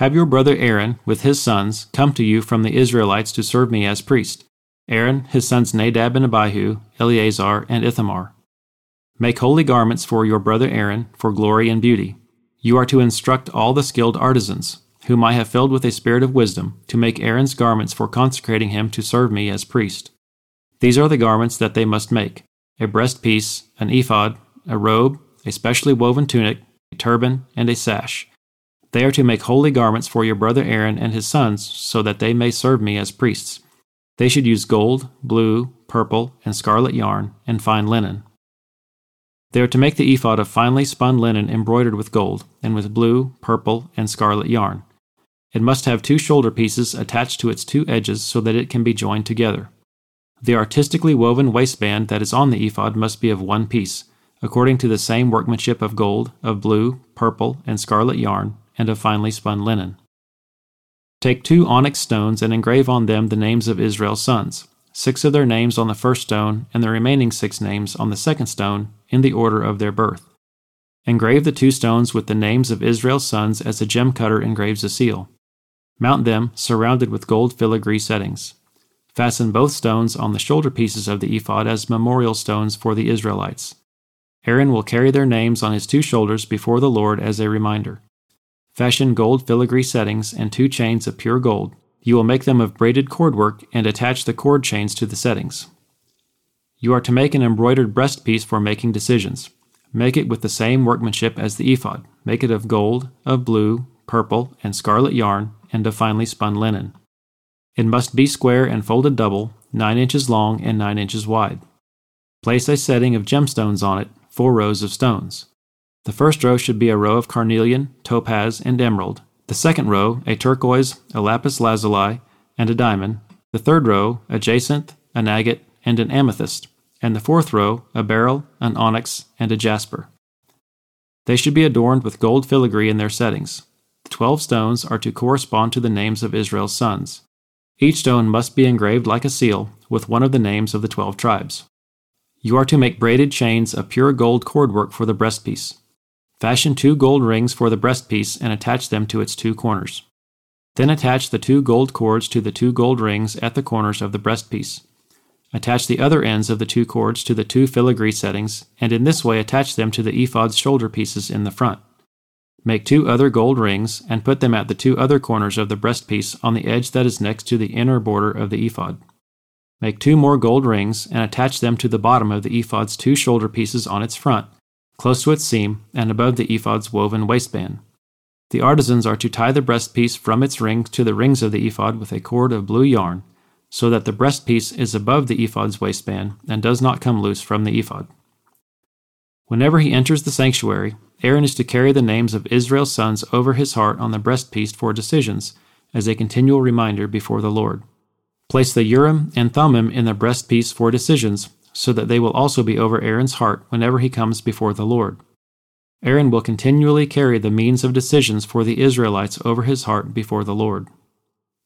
Have your brother Aaron, with his sons, come to you from the Israelites to serve me as priest. Aaron, his sons Nadab and Abihu, Eleazar, and Ithamar. Make holy garments for your brother Aaron, for glory and beauty. You are to instruct all the skilled artisans, whom I have filled with a spirit of wisdom, to make Aaron's garments for consecrating him to serve me as priest. These are the garments that they must make a breastpiece, an ephod, a robe, a specially woven tunic, a turban, and a sash. They are to make holy garments for your brother Aaron and his sons, so that they may serve me as priests. They should use gold, blue, purple, and scarlet yarn, and fine linen. They are to make the ephod of finely spun linen embroidered with gold, and with blue, purple, and scarlet yarn. It must have two shoulder pieces attached to its two edges so that it can be joined together. The artistically woven waistband that is on the ephod must be of one piece, according to the same workmanship of gold, of blue, purple, and scarlet yarn, and of finely spun linen. Take two onyx stones and engrave on them the names of Israel's sons, six of their names on the first stone, and the remaining six names on the second stone, in the order of their birth. Engrave the two stones with the names of Israel's sons as a gem cutter engraves a seal. Mount them, surrounded with gold filigree settings. Fasten both stones on the shoulder pieces of the ephod as memorial stones for the Israelites. Aaron will carry their names on his two shoulders before the Lord as a reminder. Fashion gold filigree settings and two chains of pure gold. You will make them of braided cordwork and attach the cord chains to the settings. You are to make an embroidered breastpiece for making decisions. Make it with the same workmanship as the ephod. Make it of gold, of blue, purple, and scarlet yarn, and of finely spun linen. It must be square and folded double, 9 inches long and 9 inches wide. Place a setting of gemstones on it, four rows of stones. The first row should be a row of carnelian, topaz, and emerald. The second row, a turquoise, a lapis lazuli, and a diamond. The third row, a jacinth, an agate, and an amethyst. And the fourth row, a beryl, an onyx, and a jasper. They should be adorned with gold filigree in their settings. The twelve stones are to correspond to the names of Israel's sons. Each stone must be engraved like a seal with one of the names of the twelve tribes. You are to make braided chains of pure gold cordwork for the breastpiece. Fashion two gold rings for the breastpiece and attach them to its two corners. Then attach the two gold cords to the two gold rings at the corners of the breastpiece. Attach the other ends of the two cords to the two filigree settings, and in this way attach them to the ephod's shoulder pieces in the front. Make two other gold rings and put them at the two other corners of the breastpiece on the edge that is next to the inner border of the ephod. Make two more gold rings and attach them to the bottom of the ephod's two shoulder pieces on its front close to its seam and above the ephod's woven waistband. The artisans are to tie the breastpiece from its rings to the rings of the ephod with a cord of blue yarn, so that the breastpiece is above the ephod's waistband and does not come loose from the ephod. Whenever he enters the sanctuary, Aaron is to carry the names of Israel's sons over his heart on the breastpiece for decisions, as a continual reminder before the Lord. Place the Urim and Thummim in the breastpiece for decisions, so that they will also be over Aaron's heart whenever he comes before the Lord. Aaron will continually carry the means of decisions for the Israelites over his heart before the Lord.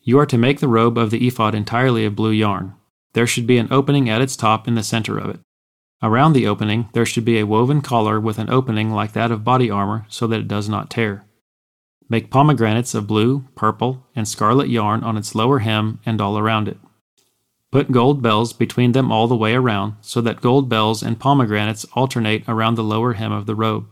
You are to make the robe of the ephod entirely of blue yarn. There should be an opening at its top in the center of it. Around the opening, there should be a woven collar with an opening like that of body armor so that it does not tear. Make pomegranates of blue, purple, and scarlet yarn on its lower hem and all around it. Put gold bells between them all the way around, so that gold bells and pomegranates alternate around the lower hem of the robe.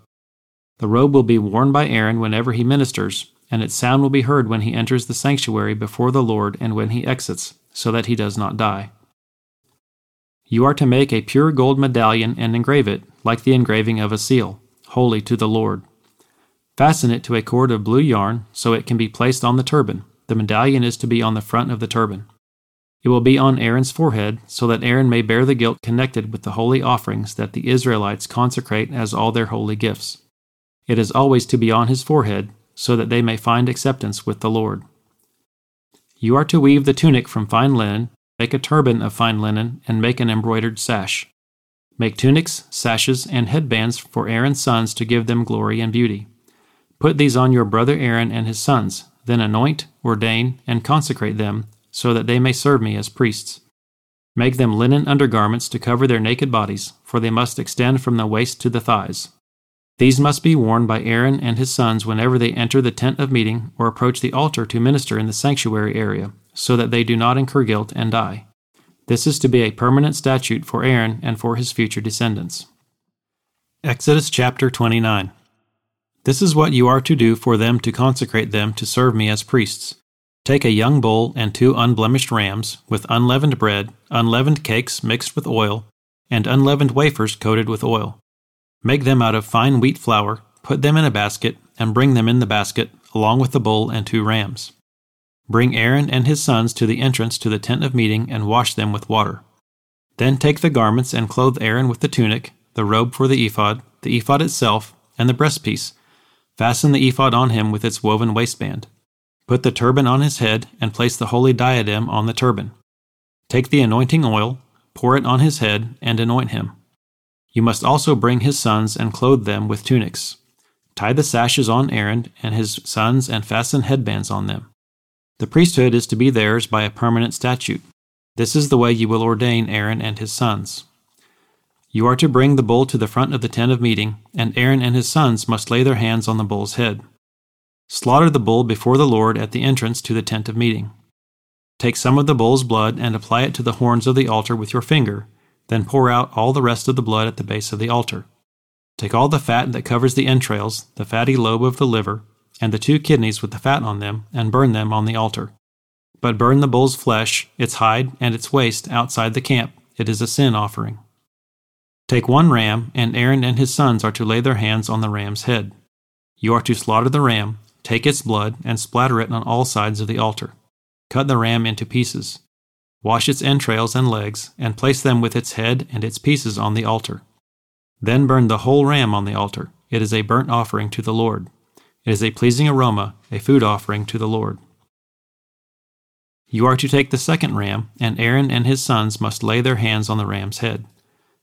The robe will be worn by Aaron whenever he ministers, and its sound will be heard when he enters the sanctuary before the Lord and when he exits, so that he does not die. You are to make a pure gold medallion and engrave it, like the engraving of a seal, holy to the Lord. Fasten it to a cord of blue yarn so it can be placed on the turban. The medallion is to be on the front of the turban. It will be on Aaron's forehead, so that Aaron may bear the guilt connected with the holy offerings that the Israelites consecrate as all their holy gifts. It is always to be on his forehead, so that they may find acceptance with the Lord. You are to weave the tunic from fine linen, Make a turban of fine linen, and make an embroidered sash. Make tunics, sashes, and headbands for Aaron's sons to give them glory and beauty. Put these on your brother Aaron and his sons, then anoint, ordain, and consecrate them, so that they may serve me as priests. Make them linen undergarments to cover their naked bodies, for they must extend from the waist to the thighs. These must be worn by Aaron and his sons whenever they enter the tent of meeting or approach the altar to minister in the sanctuary area, so that they do not incur guilt and die. This is to be a permanent statute for Aaron and for his future descendants. Exodus chapter 29. This is what you are to do for them to consecrate them to serve me as priests. Take a young bull and two unblemished rams, with unleavened bread, unleavened cakes mixed with oil, and unleavened wafers coated with oil. Make them out of fine wheat flour, put them in a basket, and bring them in the basket, along with the bull and two rams. Bring Aaron and his sons to the entrance to the tent of meeting and wash them with water. Then take the garments and clothe Aaron with the tunic, the robe for the ephod, the ephod itself, and the breastpiece. Fasten the ephod on him with its woven waistband. Put the turban on his head and place the holy diadem on the turban. Take the anointing oil, pour it on his head, and anoint him. You must also bring his sons and clothe them with tunics. Tie the sashes on Aaron and his sons and fasten headbands on them. The priesthood is to be theirs by a permanent statute. This is the way you will ordain Aaron and his sons. You are to bring the bull to the front of the tent of meeting, and Aaron and his sons must lay their hands on the bull's head. Slaughter the bull before the Lord at the entrance to the tent of meeting. Take some of the bull's blood and apply it to the horns of the altar with your finger, then pour out all the rest of the blood at the base of the altar. Take all the fat that covers the entrails, the fatty lobe of the liver, and the two kidneys with the fat on them, and burn them on the altar. But burn the bull's flesh, its hide, and its waste outside the camp. It is a sin offering. Take one ram, and Aaron and his sons are to lay their hands on the ram's head. You are to slaughter the ram, take its blood, and splatter it on all sides of the altar. Cut the ram into pieces. Wash its entrails and legs, and place them with its head and its pieces on the altar. Then burn the whole ram on the altar. It is a burnt offering to the Lord. It is a pleasing aroma, a food offering to the Lord. You are to take the second ram, and Aaron and his sons must lay their hands on the ram's head.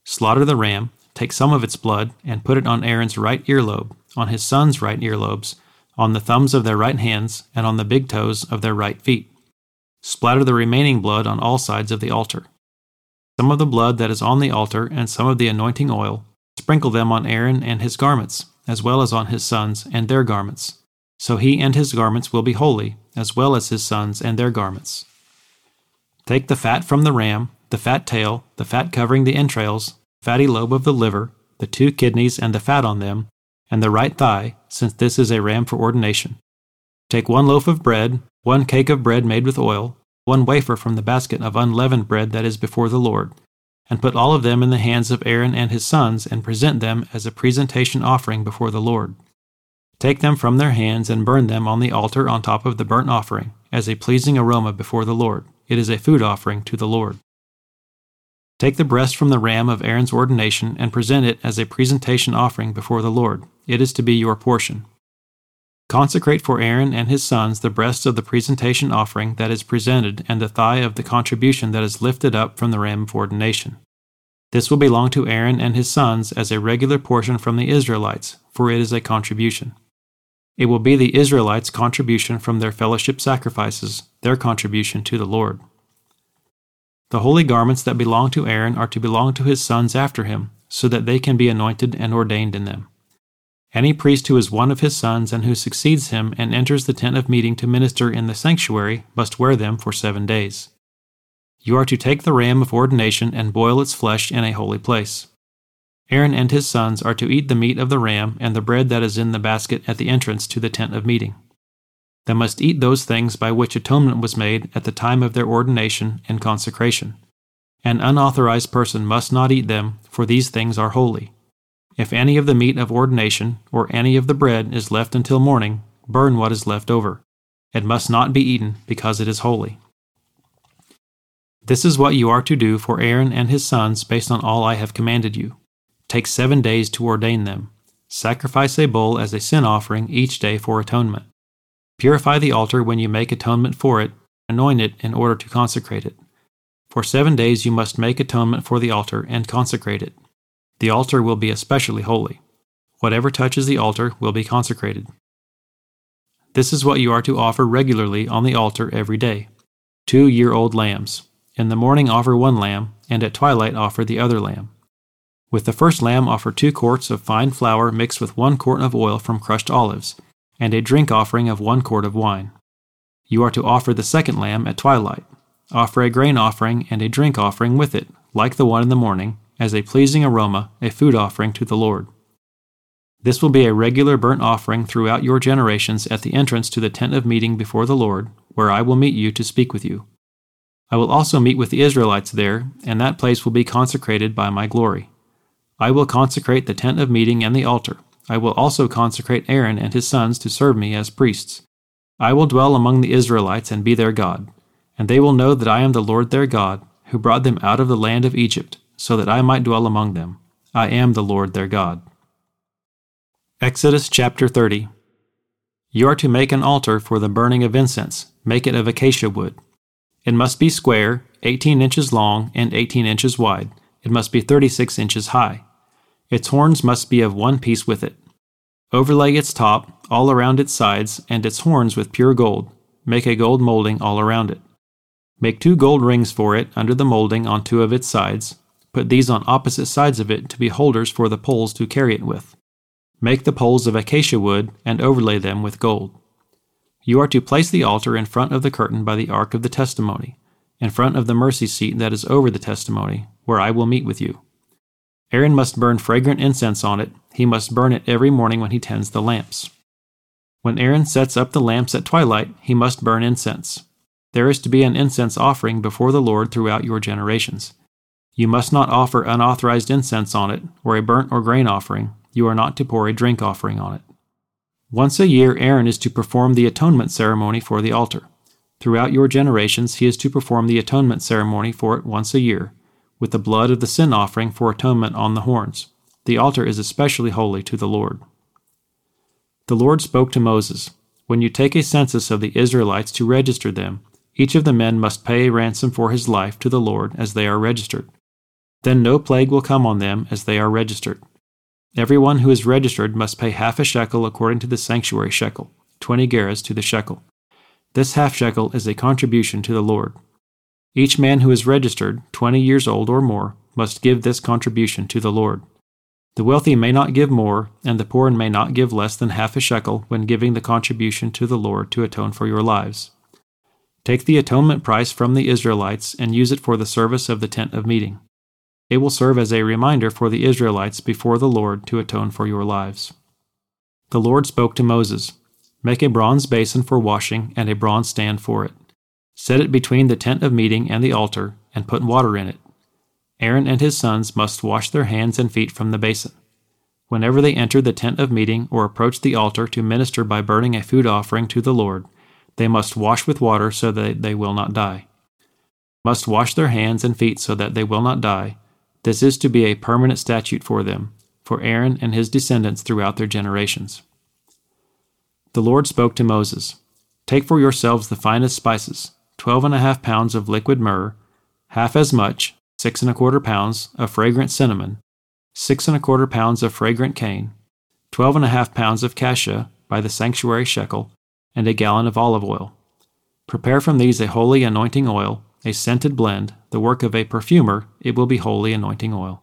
Slaughter the ram, take some of its blood, and put it on Aaron's right earlobe, on his sons' right earlobes, on the thumbs of their right hands, and on the big toes of their right feet. Splatter the remaining blood on all sides of the altar. Some of the blood that is on the altar and some of the anointing oil, sprinkle them on Aaron and his garments, as well as on his sons and their garments. So he and his garments will be holy, as well as his sons and their garments. Take the fat from the ram, the fat tail, the fat covering the entrails, fatty lobe of the liver, the two kidneys and the fat on them, and the right thigh, since this is a ram for ordination. Take one loaf of bread, one cake of bread made with oil, one wafer from the basket of unleavened bread that is before the Lord, and put all of them in the hands of Aaron and his sons, and present them as a presentation offering before the Lord. Take them from their hands and burn them on the altar on top of the burnt offering, as a pleasing aroma before the Lord. It is a food offering to the Lord. Take the breast from the ram of Aaron's ordination and present it as a presentation offering before the Lord. It is to be your portion. Consecrate for Aaron and his sons the breast of the presentation offering that is presented and the thigh of the contribution that is lifted up from the ram of ordination. This will belong to Aaron and his sons as a regular portion from the Israelites, for it is a contribution. It will be the Israelites' contribution from their fellowship sacrifices, their contribution to the Lord. The holy garments that belong to Aaron are to belong to his sons after him, so that they can be anointed and ordained in them. Any priest who is one of his sons and who succeeds him and enters the tent of meeting to minister in the sanctuary must wear them for seven days. You are to take the ram of ordination and boil its flesh in a holy place. Aaron and his sons are to eat the meat of the ram and the bread that is in the basket at the entrance to the tent of meeting. They must eat those things by which atonement was made at the time of their ordination and consecration. An unauthorized person must not eat them, for these things are holy. If any of the meat of ordination or any of the bread is left until morning, burn what is left over. It must not be eaten because it is holy. This is what you are to do for Aaron and his sons based on all I have commanded you. Take seven days to ordain them. Sacrifice a bull as a sin offering each day for atonement. Purify the altar when you make atonement for it, anoint it in order to consecrate it. For seven days you must make atonement for the altar and consecrate it. The altar will be especially holy. Whatever touches the altar will be consecrated. This is what you are to offer regularly on the altar every day two year old lambs. In the morning, offer one lamb, and at twilight, offer the other lamb. With the first lamb, offer two quarts of fine flour mixed with one quart of oil from crushed olives, and a drink offering of one quart of wine. You are to offer the second lamb at twilight. Offer a grain offering and a drink offering with it, like the one in the morning, as a pleasing aroma, a food offering to the Lord. This will be a regular burnt offering throughout your generations at the entrance to the tent of meeting before the Lord, where I will meet you to speak with you. I will also meet with the Israelites there, and that place will be consecrated by my glory. I will consecrate the tent of meeting and the altar. I will also consecrate Aaron and his sons to serve me as priests. I will dwell among the Israelites and be their God, and they will know that I am the Lord their God, who brought them out of the land of Egypt, so that I might dwell among them. I am the Lord their God. Exodus chapter 30 You are to make an altar for the burning of incense. Make it of acacia wood. It must be square, 18 inches long, and 18 inches wide. It must be 36 inches high. Its horns must be of one piece with it. Overlay its top, all around its sides, and its horns with pure gold. Make a gold molding all around it. Make two gold rings for it under the molding on two of its sides. Put these on opposite sides of it to be holders for the poles to carry it with. Make the poles of acacia wood and overlay them with gold. You are to place the altar in front of the curtain by the ark of the testimony, in front of the mercy seat that is over the testimony, where I will meet with you. Aaron must burn fragrant incense on it. He must burn it every morning when he tends the lamps. When Aaron sets up the lamps at twilight, he must burn incense. There is to be an incense offering before the Lord throughout your generations. You must not offer unauthorized incense on it, or a burnt or grain offering, you are not to pour a drink offering on it. Once a year, Aaron is to perform the atonement ceremony for the altar. Throughout your generations, he is to perform the atonement ceremony for it once a year, with the blood of the sin offering for atonement on the horns. The altar is especially holy to the Lord. The Lord spoke to Moses When you take a census of the Israelites to register them, each of the men must pay a ransom for his life to the Lord as they are registered. Then no plague will come on them as they are registered. Everyone who is registered must pay half a shekel according to the sanctuary shekel, twenty gerahs to the shekel. This half shekel is a contribution to the Lord. Each man who is registered, twenty years old or more, must give this contribution to the Lord. The wealthy may not give more, and the poor may not give less than half a shekel when giving the contribution to the Lord to atone for your lives. Take the atonement price from the Israelites and use it for the service of the tent of meeting. It will serve as a reminder for the Israelites before the Lord to atone for your lives. The Lord spoke to Moses Make a bronze basin for washing and a bronze stand for it. Set it between the tent of meeting and the altar, and put water in it. Aaron and his sons must wash their hands and feet from the basin. Whenever they enter the tent of meeting or approach the altar to minister by burning a food offering to the Lord, they must wash with water so that they will not die. Must wash their hands and feet so that they will not die, this is to be a permanent statute for them, for Aaron and his descendants throughout their generations. The Lord spoke to Moses Take for yourselves the finest spices, twelve and a half pounds of liquid myrrh, half as much, six and a quarter pounds, of fragrant cinnamon, six and a quarter pounds of fragrant cane, twelve and a half pounds of cassia by the sanctuary shekel, and a gallon of olive oil. Prepare from these a holy anointing oil a scented blend, the work of a perfumer, it will be holy anointing oil.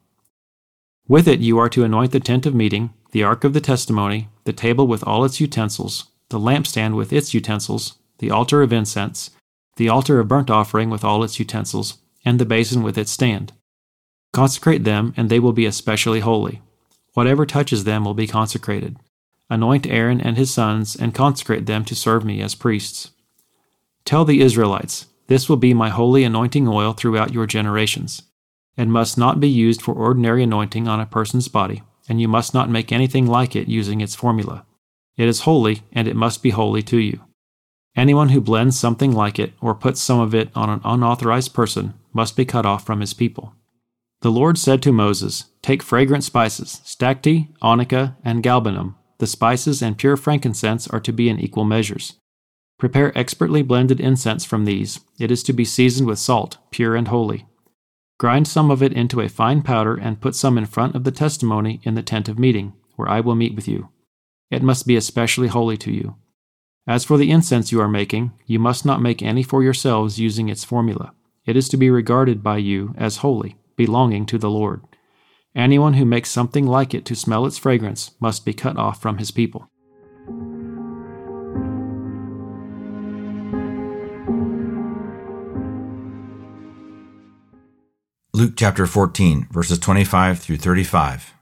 With it you are to anoint the tent of meeting, the ark of the testimony, the table with all its utensils, the lampstand with its utensils, the altar of incense, the altar of burnt offering with all its utensils, and the basin with its stand. Consecrate them, and they will be especially holy. Whatever touches them will be consecrated. Anoint Aaron and his sons, and consecrate them to serve me as priests. Tell the Israelites, this will be my holy anointing oil throughout your generations. It must not be used for ordinary anointing on a person's body, and you must not make anything like it using its formula. It is holy, and it must be holy to you. Anyone who blends something like it or puts some of it on an unauthorized person must be cut off from his people. The Lord said to Moses, Take fragrant spices, stacte, onycha, and galbanum. The spices and pure frankincense are to be in equal measures. Prepare expertly blended incense from these. It is to be seasoned with salt, pure and holy. Grind some of it into a fine powder and put some in front of the testimony in the tent of meeting, where I will meet with you. It must be especially holy to you. As for the incense you are making, you must not make any for yourselves using its formula. It is to be regarded by you as holy, belonging to the Lord. Anyone who makes something like it to smell its fragrance must be cut off from his people. Luke chapter 14, verses 25 through 35.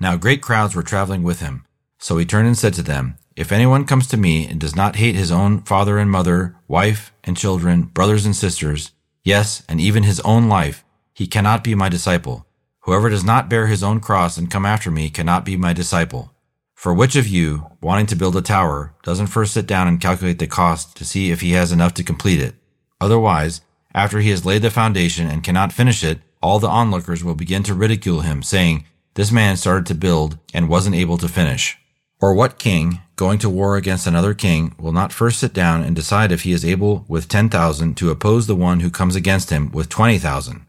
Now great crowds were traveling with him. So he turned and said to them, If anyone comes to me and does not hate his own father and mother, wife and children, brothers and sisters, yes, and even his own life, he cannot be my disciple. Whoever does not bear his own cross and come after me cannot be my disciple. For which of you, wanting to build a tower, doesn't first sit down and calculate the cost to see if he has enough to complete it? Otherwise, after he has laid the foundation and cannot finish it, all the onlookers will begin to ridicule him, saying, This man started to build and wasn't able to finish. Or what king, going to war against another king, will not first sit down and decide if he is able with 10,000 to oppose the one who comes against him with 20,000?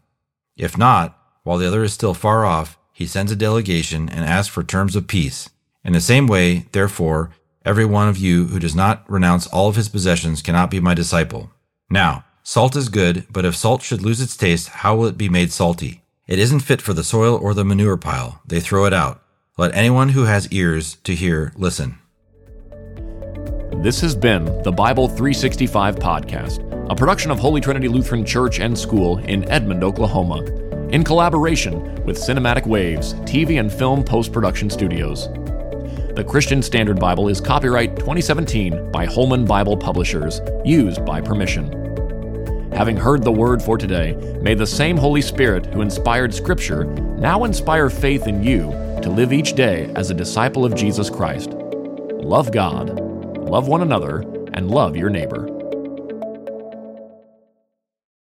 If not, while the other is still far off, he sends a delegation and asks for terms of peace. In the same way, therefore, every one of you who does not renounce all of his possessions cannot be my disciple. Now, Salt is good, but if salt should lose its taste, how will it be made salty? It isn't fit for the soil or the manure pile. They throw it out. Let anyone who has ears to hear listen. This has been the Bible 365 podcast, a production of Holy Trinity Lutheran Church and School in Edmond, Oklahoma, in collaboration with Cinematic Waves TV and Film Post Production Studios. The Christian Standard Bible is copyright 2017 by Holman Bible Publishers, used by permission. Having heard the word for today, may the same Holy Spirit who inspired Scripture now inspire faith in you to live each day as a disciple of Jesus Christ. Love God, love one another, and love your neighbor.